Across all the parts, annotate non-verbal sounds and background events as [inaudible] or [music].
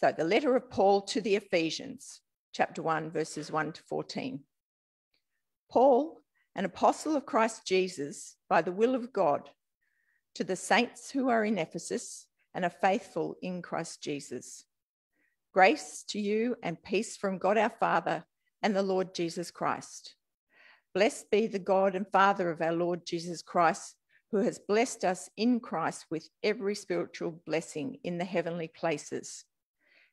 So, the letter of Paul to the Ephesians, chapter 1, verses 1 to 14. Paul, an apostle of Christ Jesus, by the will of God, to the saints who are in Ephesus and are faithful in Christ Jesus. Grace to you and peace from God our Father and the Lord Jesus Christ. Blessed be the God and Father of our Lord Jesus Christ, who has blessed us in Christ with every spiritual blessing in the heavenly places,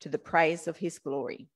to the praise of his glory.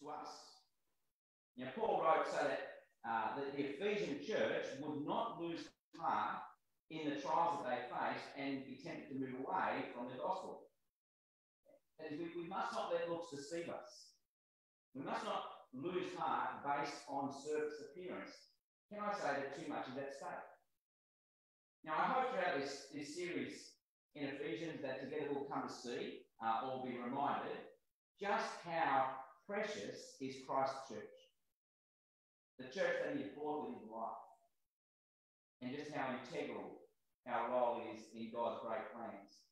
To us. Now, Paul wrote so that, uh, that the Ephesian church would not lose heart in the trials that they face and be tempted to move away from the gospel. And we, we must not let looks deceive us. We must not lose heart based on surface appearance. Can I say that too much is at stake? Now, I hope throughout this, this series in Ephesians that together we'll come to see uh, or be reminded just how precious is Christ's church. The church that he has brought with his life. And just how integral our role is in God's great plans.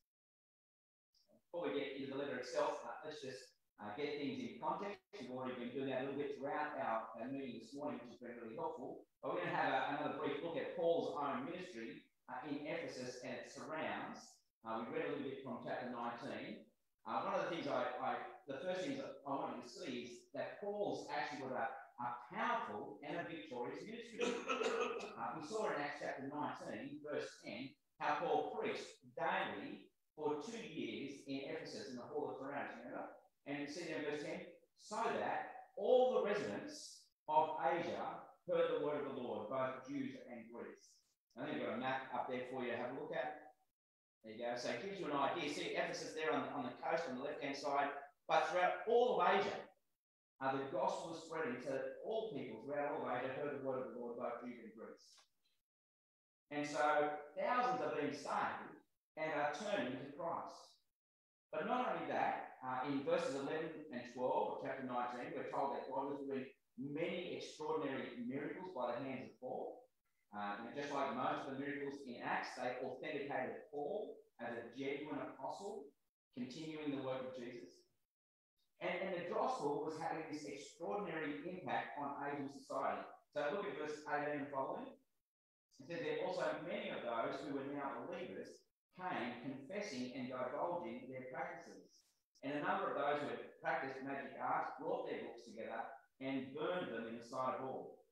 Before we get into the letter itself, uh, let's just uh, get things in context. We've already been doing that a little bit throughout our, our meeting this morning, which has been really helpful. But we're going to have a, another brief look at Paul's own ministry uh, in Ephesus and its surrounds. Uh, we read a little bit from chapter 19. Uh, one of the things I, I, the first things I wanted to see is that Paul's actually got a, a powerful and a victorious ministry. [laughs] Uh, we saw in Acts chapter 19, verse 10, how Paul preached daily for two years in Ephesus in the Hall of Tyrannus, remember? And you see there in verse 10, so that all the residents of Asia heard the word of the Lord, both Jews and Greeks. I think I've got a map up there for you to have a look at. There you go. So it gives you an idea. See Ephesus there on, on the coast on the left hand side, but throughout all of Asia, uh, the gospel is spreading so that all people throughout all of Asia heard the word of the Lord, both Jews and Greeks. And so thousands are being saved and are turning to Christ. But not only that, uh, in verses 11 and 12 of chapter 19, we're told that God was doing many extraordinary miracles by the hands of Paul. Uh, just like most of the miracles in Acts, they authenticated Paul as a genuine apostle, continuing the work of Jesus. And, and the gospel was having this extraordinary impact on Asian society. So look at verse 18 and following. It says there also many of those who were now believers came confessing and divulging their practices. And a number of those who had practiced magic arts brought their books together and burned them in the sight of all.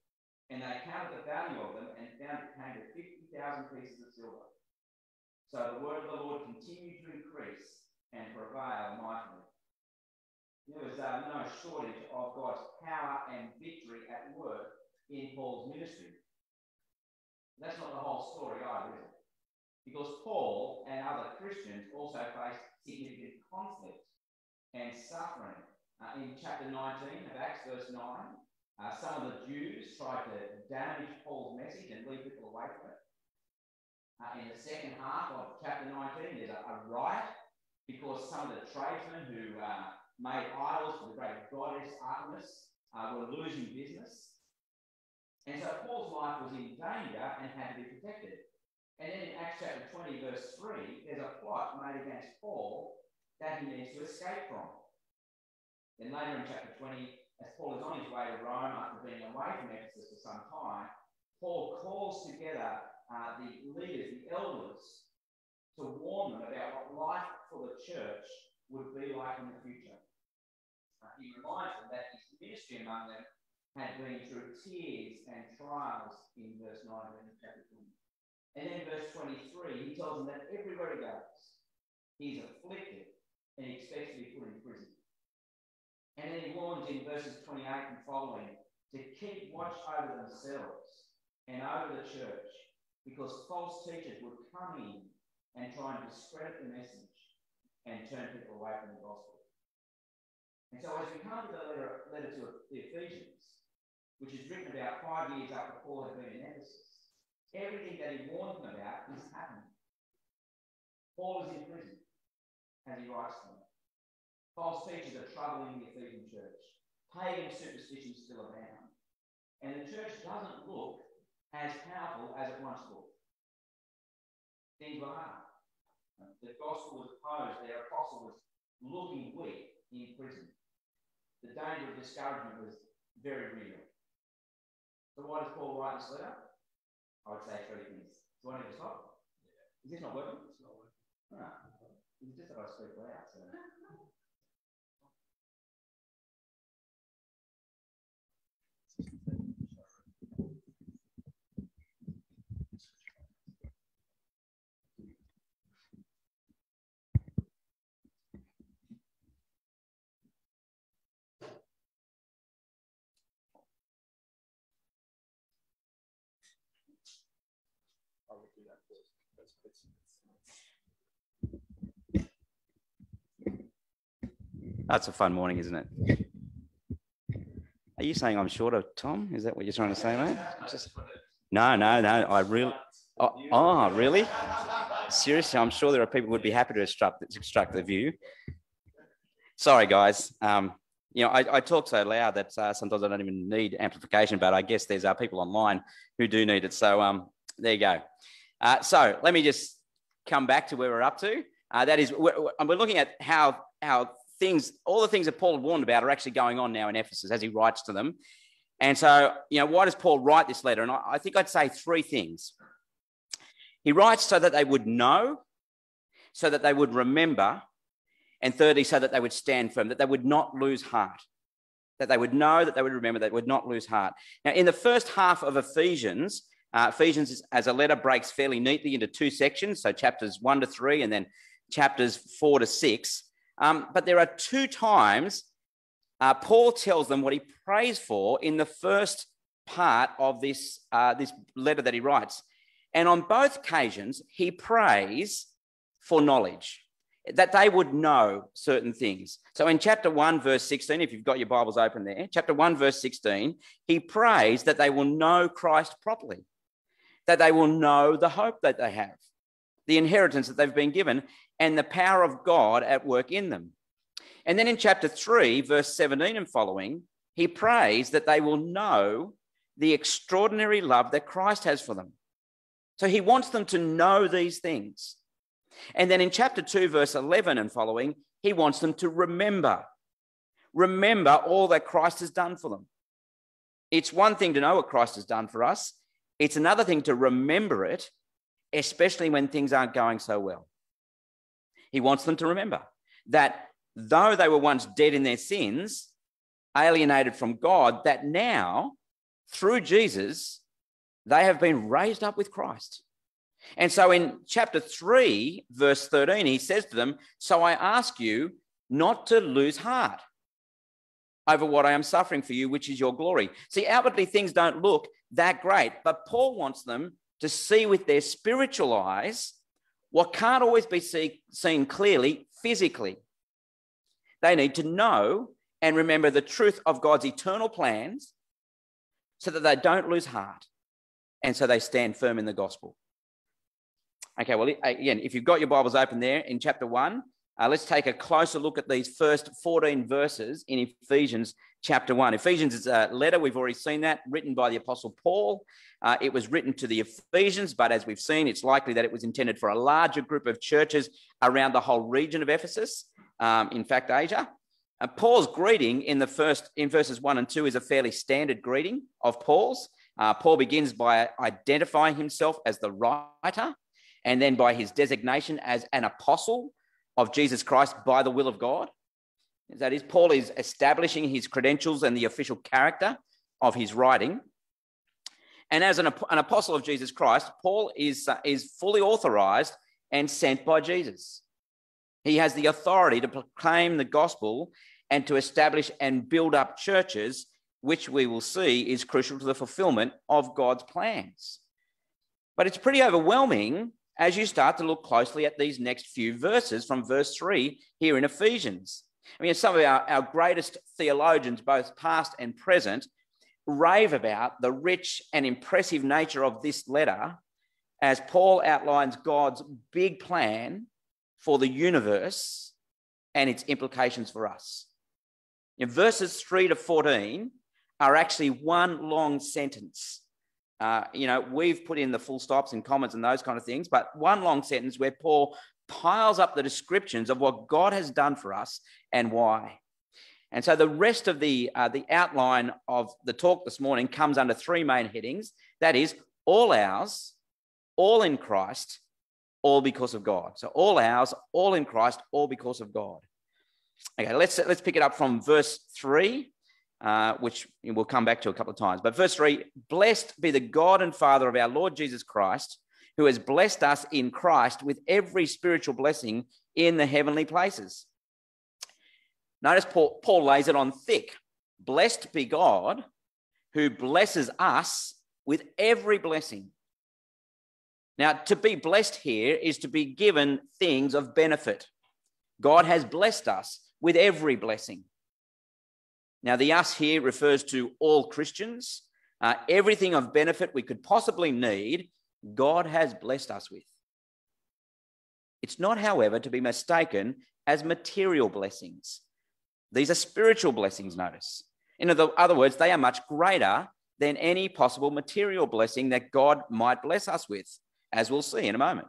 And they counted the value of them and found it came to 50,000 pieces of silver. So the word of the Lord continued to increase and prevail mightily. There was uh, no shortage of God's power and victory at work in Paul's ministry. That's not the whole story either, is it? Because Paul and other Christians also faced significant conflict and suffering. Uh, in chapter 19 of Acts, verse 9, uh, some of the Jews tried to damage Paul's message and lead people away from it. Uh, in the second half of chapter 19, there's a, a riot because some of the tradesmen who uh, made idols for the great goddess Artemis uh, were losing business. And so Paul's life was in danger and had to be protected. And then in Acts chapter 20, verse 3, there's a plot made against Paul that he needs to escape from. Then later in chapter 20, as Paul is on his way to Rome after being away from Ephesus for some time, Paul calls together uh, the leaders, the elders, to warn them about what life for the church would be like in the future. Uh, he reminds them that his ministry among them had been through tears and trials in verse 19 of chapter 20. And then verse 23, he tells them that everywhere he goes, he's afflicted and he expects to be put in prison. And then he warns in verses 28 and following to keep watch over themselves and over the church because false teachers would come in and try and discredit the message and turn people away from the gospel. And so as we come to the letter, letter to the Ephesians, which is written about five years after Paul had been in Ephesus, everything that he warned them about is happening. Paul is in prison as he writes to them. False teachers are troubling the Ephesian church. Pagan superstitions still abound. And the church doesn't look as powerful as it once looked. Things were hard. The gospel was opposed. Their apostle was looking weak in prison. The danger of discouragement was very real. So why does Paul write this letter? I would say three things. Do I need to stop? Yeah. Is this not working? It's not working. Ah, it's just that I speak loud. So. That's a fun morning, isn't it? Are you saying I'm shorter, Tom? Is that what you're trying to say, mate? Just... No, no, no. I really. Oh, oh, really? Seriously, I'm sure there are people who would be happy to extract, the view. Sorry, guys. Um, you know, I, I, talk so loud that uh, sometimes I don't even need amplification, but I guess there's uh, people online who do need it. So um, there you go. Uh, so let me just come back to where we're up to. Uh, that is, we're, we're looking at how how things, all the things that Paul had warned about, are actually going on now in Ephesus as he writes to them. And so, you know, why does Paul write this letter? And I, I think I'd say three things. He writes so that they would know, so that they would remember, and thirdly, so that they would stand firm, that they would not lose heart, that they would know, that they would remember, that they would not lose heart. Now, in the first half of Ephesians, uh, Ephesians as a letter breaks fairly neatly into two sections, so chapters one to three, and then chapters four to six. Um, but there are two times uh, Paul tells them what he prays for in the first part of this, uh, this letter that he writes. And on both occasions, he prays for knowledge, that they would know certain things. So in chapter 1, verse 16, if you've got your Bibles open there, chapter 1, verse 16, he prays that they will know Christ properly, that they will know the hope that they have, the inheritance that they've been given, and the power of God at work in them. And then in chapter 3, verse 17 and following, he prays that they will know the extraordinary love that Christ has for them. So he wants them to know these things. And then in chapter 2, verse 11 and following, he wants them to remember. Remember all that Christ has done for them. It's one thing to know what Christ has done for us, it's another thing to remember it, especially when things aren't going so well. He wants them to remember that though they were once dead in their sins, alienated from God, that now, through Jesus, they have been raised up with Christ. And so in chapter 3, verse 13, he says to them, So I ask you not to lose heart over what I am suffering for you, which is your glory. See, outwardly things don't look that great, but Paul wants them to see with their spiritual eyes what can't always be see, seen clearly physically. They need to know and remember the truth of God's eternal plans so that they don't lose heart and so they stand firm in the gospel. Okay, well, again, if you've got your Bibles open there in chapter 1, uh, let's take a closer look at these first 14 verses in Ephesians chapter 1. Ephesians is a letter, we've already seen that, written by the Apostle Paul. Uh, it was written to the Ephesians, but as we've seen, it's likely that it was intended for a larger group of churches around the whole region of Ephesus, um, in fact, Asia. Uh, Paul's greeting in the first in verses 1 and 2 is a fairly standard greeting of Paul's. Uh, Paul begins by identifying himself as the writer and then by his designation as an apostle of Jesus Christ by the will of God. That is, Paul is establishing his credentials and the official character of his writing. And as an, an apostle of Jesus Christ, Paul is, uh, is fully authorized and sent by Jesus. He has the authority to proclaim the gospel and to establish and build up churches, which we will see is crucial to the fulfillment of God's plans. But it's pretty overwhelming as you start to look closely at these next few verses from verse 3 here in Ephesians. I mean, some of our, our greatest theologians, both past and present, rave about the rich and impressive nature of this letter as Paul outlines God's big plan for the universe and its implications for us. In verses 3 to 14 are actually one long sentence uh, you know, we've put in the full stops and commas and those kind of things, but one long sentence where Paul piles up the descriptions of what God has done for us and why. And so the rest of the, uh, the outline of the talk this morning comes under three main headings that is, all ours, all in Christ, all because of God. So all ours, all in Christ, all because of God. Okay, let's, let's pick it up from verse 3 uh, which we'll come back to a couple of times. But verse 3 Blessed be the God and Father of our Lord Jesus Christ, who has blessed us in Christ with every spiritual blessing in the heavenly places. Notice Paul, Paul lays it on thick. Blessed be God who blesses us with every blessing. Now, to be blessed here is to be given things of benefit. God has blessed us with every blessing. Now, the us here refers to all Christians. Uh, everything of benefit we could possibly need, God has blessed us with. It's not, however, to be mistaken as material blessings. These are spiritual blessings, notice. In other words, they are much greater than any possible material blessing that God might bless us with, as we'll see in a moment.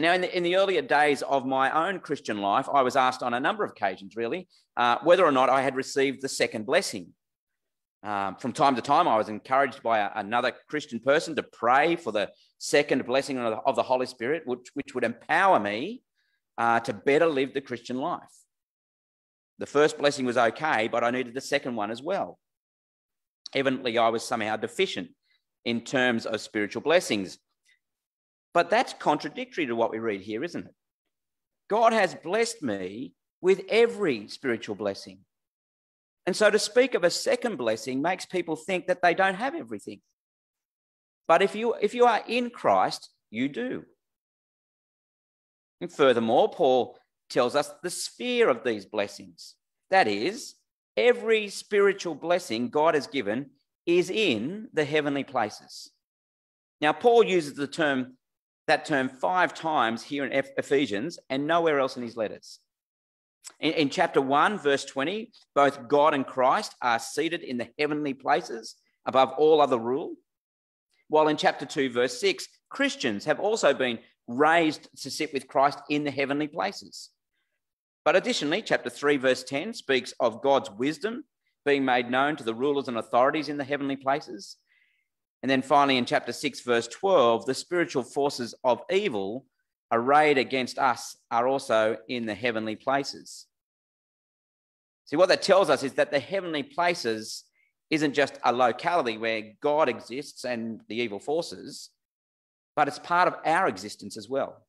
Now, in the, in the earlier days of my own Christian life, I was asked on a number of occasions, really, uh, whether or not I had received the second blessing. Um, from time to time, I was encouraged by a, another Christian person to pray for the second blessing of the, of the Holy Spirit, which, which would empower me uh, to better live the Christian life. The first blessing was okay, but I needed the second one as well. Evidently, I was somehow deficient in terms of spiritual blessings. But that's contradictory to what we read here, isn't it? God has blessed me with every spiritual blessing. And so to speak of a second blessing makes people think that they don't have everything. But if you, if you are in Christ, you do. And furthermore, Paul tells us the sphere of these blessings. That is, every spiritual blessing God has given is in the heavenly places. Now, Paul uses the term that term five times here in Ephesians and nowhere else in his letters. In, in, chapter 1, verse 20, both God and Christ are seated in the heavenly places above all other rule. While in chapter 2, verse 6, Christians have also been raised to sit with Christ in the heavenly places. But additionally, chapter 3, verse 10 speaks of God's wisdom being made known to the rulers and authorities in the heavenly places. And then finally, in chapter 6, verse 12, the spiritual forces of evil arrayed against us are also in the heavenly places. See, what that tells us is that the heavenly places isn't just a locality where God exists and the evil forces, but it's part of our existence as well.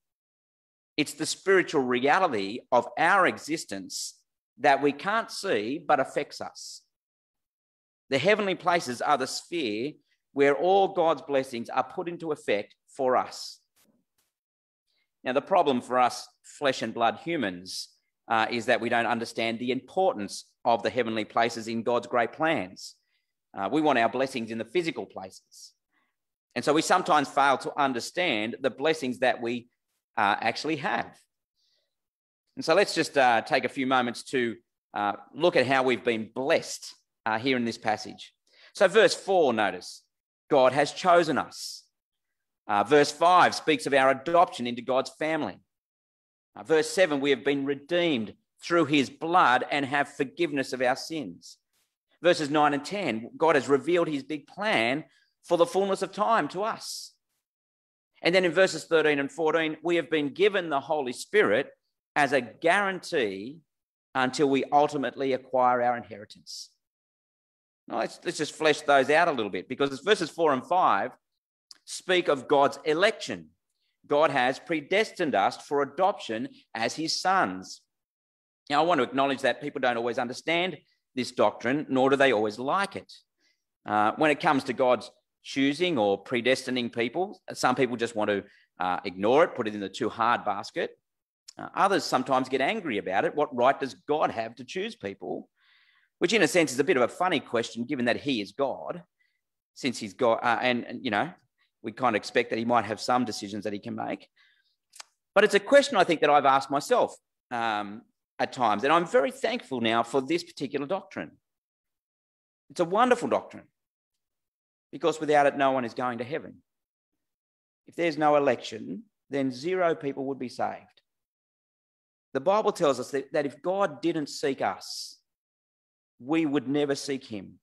It's the spiritual reality of our existence that we can't see but affects us. The heavenly places are the sphere where all God's blessings are put into effect for us. Now, the problem for us, flesh and blood humans, uh, is that we don't understand the importance of the heavenly places in God's great plans. Uh, we want our blessings in the physical places. And so we sometimes fail to understand the blessings that we uh, actually have. And so let's just uh, take a few moments to uh, look at how we've been blessed uh, here in this passage. So, verse 4, notice God has chosen us. Uh, verse 5 speaks of our adoption into God's family. Uh, verse 7, we have been redeemed through his blood and have forgiveness of our sins. Verses 9 and 10, God has revealed his big plan for the fullness of time to us. And then in verses 13 and 14, we have been given the Holy Spirit as a guarantee until we ultimately acquire our inheritance. Now, let's, let's just flesh those out a little bit because verses 4 and 5 speak of God's election. God has predestined us for adoption as his sons. Now, I want to acknowledge that people don't always understand this doctrine, nor do they always like it. Uh, when it comes to God's choosing or predestining people. Some people just want to uh, ignore it, put it in the too hard basket. Uh, others sometimes get angry about it. What right does God have to choose people? Which, in a sense, is a bit of a funny question, given that He is God, since He's God, uh, and, and you know, we kind of expect that He might have some decisions that He can make. But it's a question I think that I've asked myself um, at times, and I'm very thankful now for this particular doctrine. It's a wonderful doctrine because without it, no one is going to heaven. If there's no election, then zero people would be saved. The Bible tells us that, that if God didn't seek us, we would never seek him.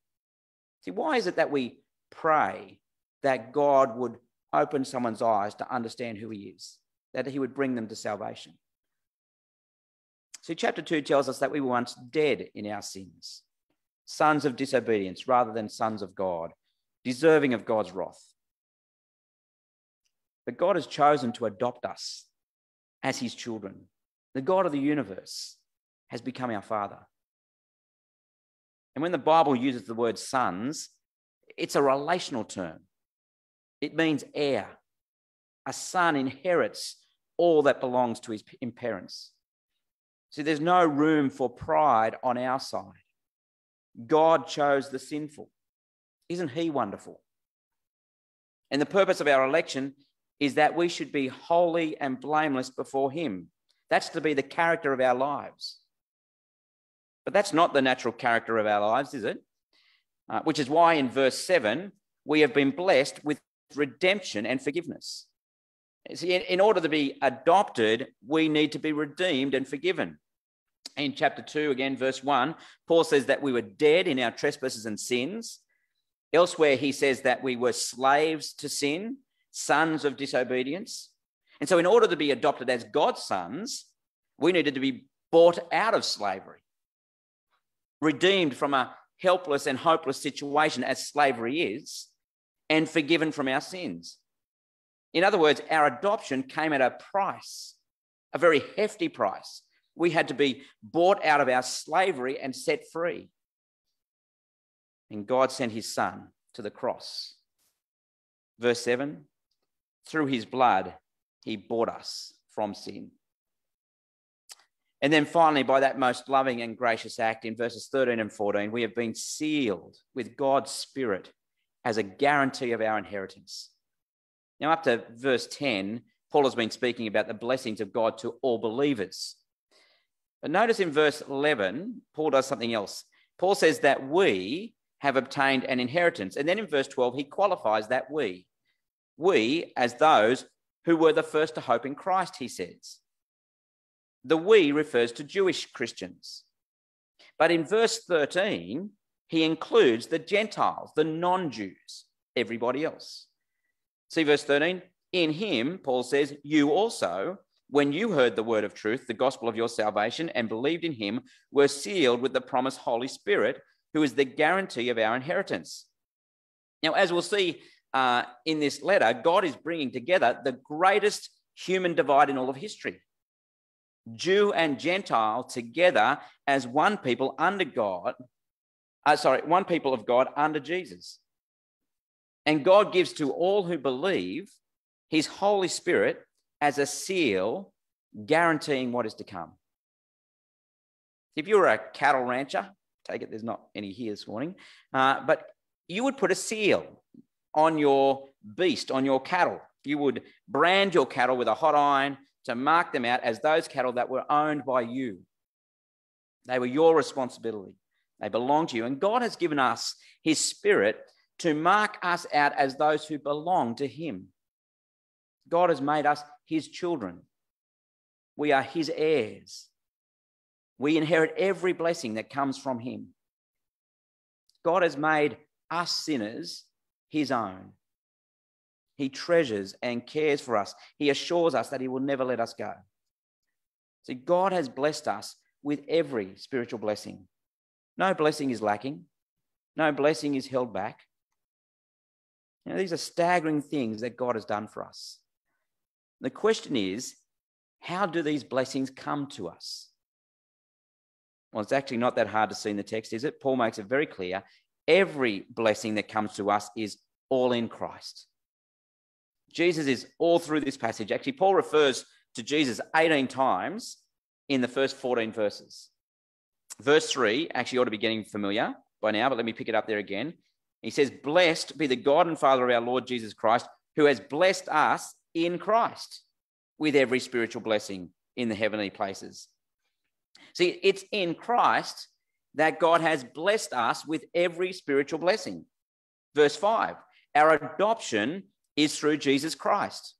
See, why is it that we pray that God would open someone's eyes to understand who he is, that he would bring them to salvation? See, chapter 2 tells us that we were once dead in our sins, sons of disobedience rather than sons of God deserving of God's wrath. But God has chosen to adopt us as his children. The God of the universe has become our Father. And when the Bible uses the word sons, it's a relational term. It means heir. a son inherits all that belongs to his parents. See, there's no room for pride on our side. God chose the sinful. Isn't he wonderful? And the purpose of our election is that we should be holy and blameless before him. That's to be the character of our lives. But that's not the natural character of our lives, is it? Uh, which is why in verse 7, we have been blessed with redemption and forgiveness. See, in order to be adopted, we need to be redeemed and forgiven. In chapter 2, again, verse 1, Paul says that we were dead in our trespasses and sins. Elsewhere, he says that we were slaves to sin, sons of disobedience. And so, in order to be adopted as God's sons, we needed to be bought out of slavery, redeemed from a helpless and hopeless situation as slavery is, and forgiven from our sins. In other words, our adoption came at a price, a very hefty price. We had to be bought out of our slavery and set free. And God sent his son to the cross. Verse 7 through his blood, he bought us from sin. And then finally, by that most loving and gracious act in verses 13 and 14, we have been sealed with God's Spirit as a guarantee of our inheritance. Now, up to verse 10, Paul has been speaking about the blessings of God to all believers. But notice in verse 11, Paul does something else. Paul says that we have obtained an inheritance. And then in verse 12, he qualifies that we. We, as those who were the first to hope in Christ, he says. The we refers to Jewish Christians. But in verse 13, he includes the Gentiles, the non Jews, everybody else. See verse 13? In him, Paul says, you also, when you heard the word of truth, the gospel of your salvation, and believed in him, were sealed with the promised Holy Spirit, who is the guarantee of our inheritance. Now, as we'll see uh, in this letter, God is bringing together the greatest human divide in all of history. Jew and Gentile together as one people under God, uh, sorry, one people of God under Jesus. And God gives to all who believe his Holy Spirit as a seal guaranteeing what is to come. If you were a cattle rancher, take it there's not any here this morning, uh, but you would put a seal on your beast, on your cattle. You would brand your cattle with a hot iron to mark them out as those cattle that were owned by you. They were your responsibility. They belonged to you. And God has given us his spirit to mark us out as those who belong to him. God has made us his children. We are his heirs. We inherit every blessing that comes from him. God has made us sinners his own. He treasures and cares for us. He assures us that he will never let us go. See, God has blessed us with every spiritual blessing. No blessing is lacking, no blessing is held back. You know, these are staggering things that God has done for us. The question is, how do these blessings come to us? Well, it's actually not that hard to see in the text, is it? Paul makes it very clear. Every blessing that comes to us is all in Christ. Jesus is all through this passage. Actually, Paul refers to Jesus 18 times in the first 14 verses. Verse 3 actually ought to be getting familiar by now, but let me pick it up there again. He says, Blessed be the God and Father of our Lord Jesus Christ, who has blessed us in Christ with every spiritual blessing in the heavenly places. See, it's in Christ that God has blessed us with every spiritual blessing. Verse 5 Our adoption is through Jesus Christ.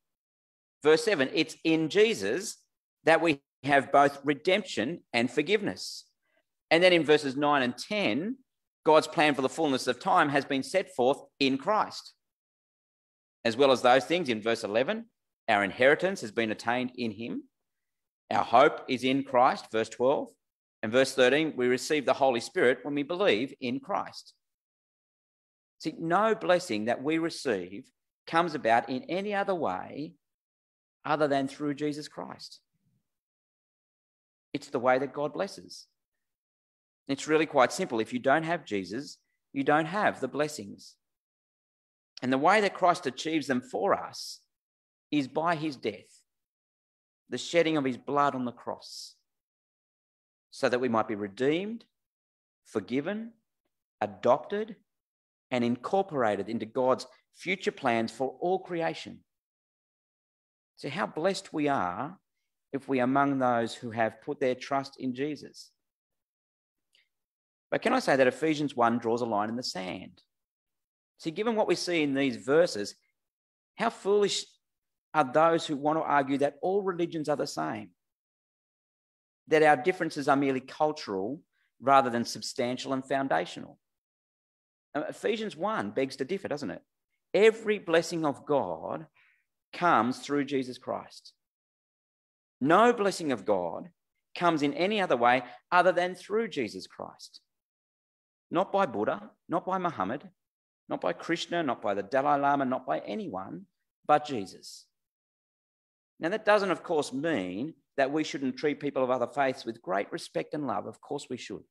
Verse 7 It's in Jesus that we have both redemption and forgiveness. And then in verses 9 and 10, God's plan for the fullness of time has been set forth in Christ as well as those things in verse 11. Our inheritance has been attained in him. Our hope is in Christ, verse 12. And verse 13, we receive the Holy Spirit when we believe in Christ. See, no blessing that we receive comes about in any other way other than through Jesus Christ. It's the way that God blesses. It's really quite simple. If you don't have Jesus, you don't have the blessings. And the way that Christ achieves them for us is by his death, the shedding of his blood on the cross, so that we might be redeemed, forgiven, adopted, and incorporated into God's future plans for all creation. So, how blessed we are if we are among those who have put their trust in Jesus. But can I say that Ephesians 1 draws a line in the sand? See, given what we see in these verses, how foolish are those who want to argue that all religions are the same, that our differences are merely cultural rather than substantial and foundational. Ephesians 1 begs to differ, doesn't it? Every blessing of God comes through Jesus Christ. No blessing of God comes in any other way other than through Jesus Christ. Not by Buddha, not by Muhammad, not by Krishna, not by the Dalai Lama, not by anyone but Jesus. Now, that doesn't, of course, mean that we shouldn't treat people of other faiths with great respect and love. Of course, we should.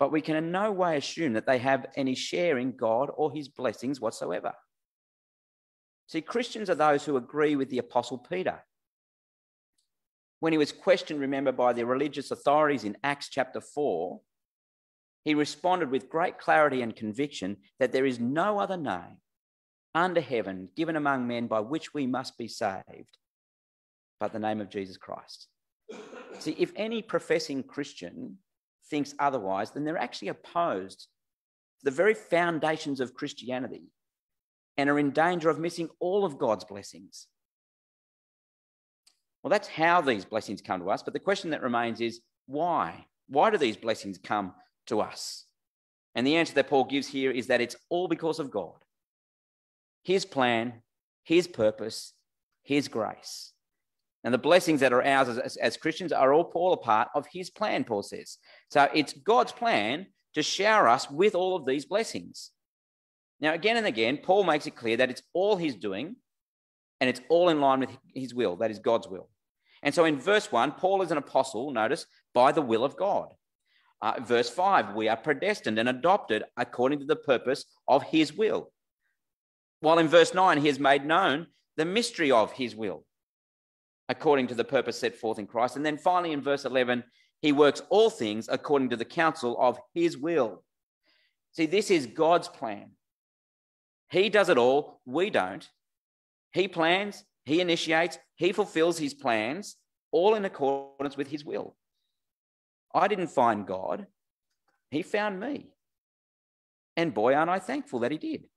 But we can in no way assume that they have any share in God or his blessings whatsoever. See, Christians are those who agree with the Apostle Peter. When he was questioned, remember, by the religious authorities in Acts chapter 4, he responded with great clarity and conviction that there is no other name under heaven given among men by which we must be saved but the name of Jesus Christ. See, if any professing Christian thinks otherwise, then they're actually opposed to the very foundations of Christianity and are in danger of missing all of God's blessings. Well, that's how these blessings come to us. But the question that remains is why? Why do these blessings come to us? And the answer that Paul gives here is that it's all because of God, His plan, His purpose, His grace. And the blessings that are ours as, as, Christians are all, all a part of his plan, Paul says. So it's God's plan to shower us with all of these blessings. Now, again and again, Paul makes it clear that it's all he's doing and it's all in line with his will, that is God's will. And so in verse 1, Paul is an apostle, notice, by the will of God. Uh, verse 5, we are predestined and adopted according to the purpose of his will. While in verse 9, he has made known the mystery of his will according to the purpose set forth in Christ. And then finally, in verse 11, he works all things according to the counsel of his will. See, this is God's plan. He does it all, we don't. He plans, he initiates, he fulfills his plans, all in accordance with his will. I didn't find God, he found me. And boy, aren't I thankful that he did.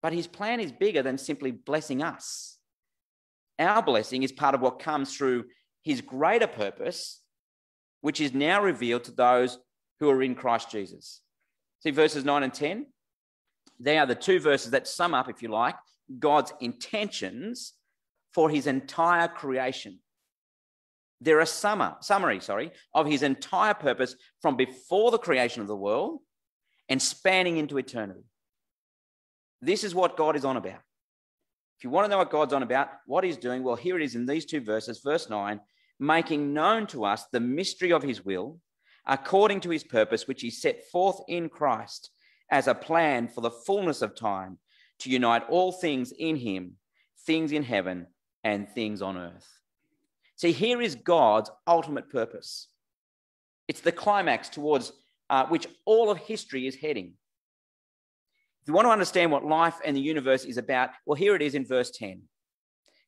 But his plan is bigger than simply blessing us. Our blessing is part of what comes through his greater purpose, which is now revealed to those who are in Christ Jesus. See verses 9 and 10? They are the two verses that sum up, if you like, God's intentions for his entire creation. They're a summer, summary sorry, of his entire purpose from before the creation of the world and spanning into eternity. This is what God is on about. If you want to know what God's on about, what he's doing, well, here it is in these two verses, verse 9, making known to us the mystery of his will, according to his purpose, which he set forth in Christ as a plan for the fullness of time, to unite all things in him, things in heaven and things on earth. See, here is God's ultimate purpose. It's the climax towards uh, which all of history is heading. If you want to understand what life and the universe is about, well, here it is in verse 10.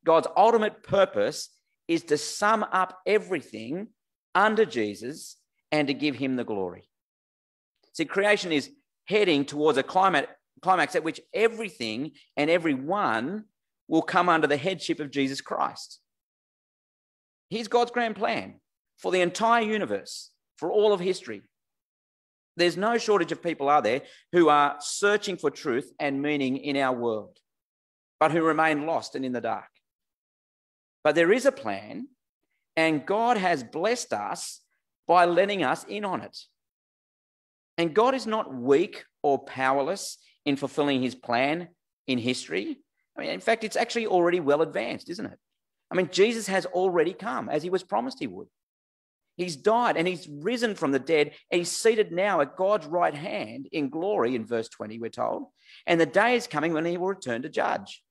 God's ultimate purpose is to sum up everything under Jesus and to give him the glory. See, creation is heading towards a climax at which everything and everyone will come under the headship of Jesus Christ. Here's God's grand plan for the entire universe, for all of history. There's no shortage of people, are there, who are searching for truth and meaning in our world, but who remain lost and in the dark. But there is a plan, and God has blessed us by letting us in on it. And God is not weak or powerless in fulfilling his plan in history. I mean, in fact, it's actually already well advanced, isn't it? I mean, Jesus has already come as he was promised he would. He's died and he's risen from the dead. And he's seated now at God's right hand in glory, in verse 20, we're told. And the day is coming when he will return to judge.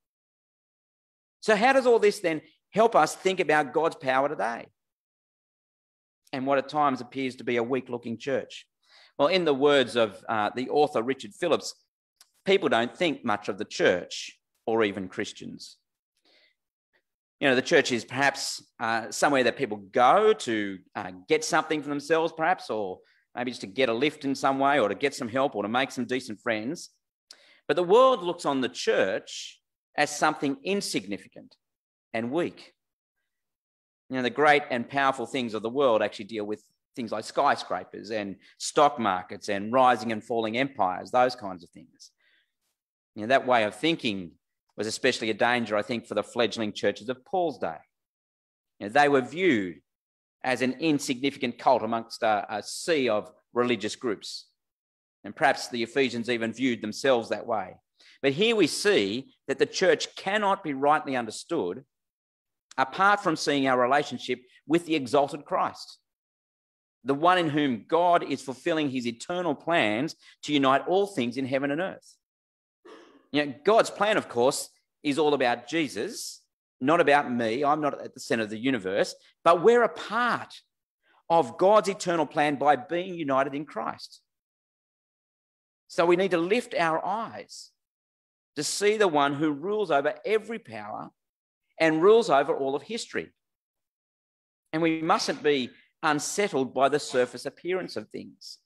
So, how does all this then help us think about God's power today? And what at times appears to be a weak looking church? Well, in the words of uh, the author Richard Phillips, people don't think much of the church or even Christians. You know, the church is perhaps uh, somewhere that people go to uh, get something for themselves, perhaps, or maybe just to get a lift in some way, or to get some help, or to make some decent friends. But the world looks on the church as something insignificant and weak. You know, the great and powerful things of the world actually deal with things like skyscrapers and stock markets and rising and falling empires, those kinds of things. You know, that way of thinking was especially a danger, I think, for the fledgling churches of Paul's day. You know, they were viewed as an insignificant cult amongst a, a sea of religious groups. And perhaps the Ephesians even viewed themselves that way. But here we see that the church cannot be rightly understood apart from seeing our relationship with the exalted Christ, the one in whom God is fulfilling his eternal plans to unite all things in heaven and earth. You know, God's plan, of course, is all about Jesus, not about me. I'm not at the center of the universe, but we're a part of God's eternal plan by being united in Christ. So we need to lift our eyes to see the one who rules over every power and rules over all of history. And we mustn't be unsettled by the surface appearance of things.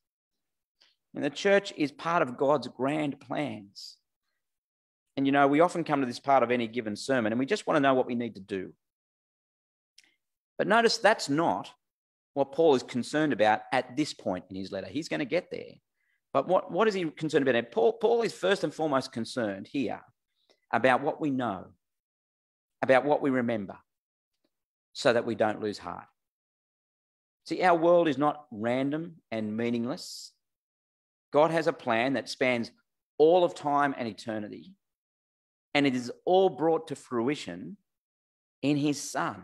And the church is part of God's grand plans. And you know, we often come to this part of any given sermon and we just want to know what we need to do. But notice that's not what Paul is concerned about at this point in his letter. He's going to get there. But what, what is he concerned about? Paul, Paul is first and foremost concerned here about what we know, about what we remember, so that we don't lose heart. See, our world is not random and meaningless. God has a plan that spans all of time and eternity and it is all brought to fruition in his Son,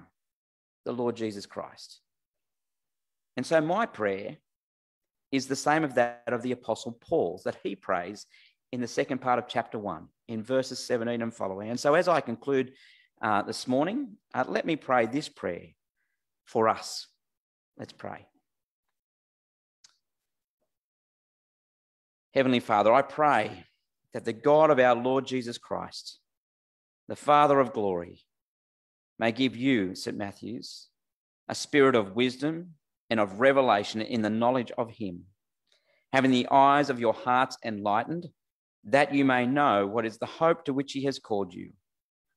the Lord Jesus Christ. And so, my prayer is the same of that of the Apostle Paul's that he prays in the second part of chapter 1, in verses 17 and following. And so, as I conclude uh, this morning, uh, let me pray this prayer for us. Let's pray. Heavenly Father, I pray that the God of our Lord Jesus Christ, the Father of glory, may give you, St. Matthew's, a spirit of wisdom and of revelation in the knowledge of him, having the eyes of your hearts enlightened, that you may know what is the hope to which he has called you,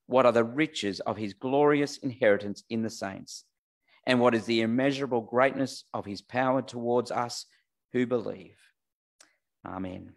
what are the riches of his glorious inheritance in the saints, and what is the immeasurable greatness of his power towards us who believe. Amen.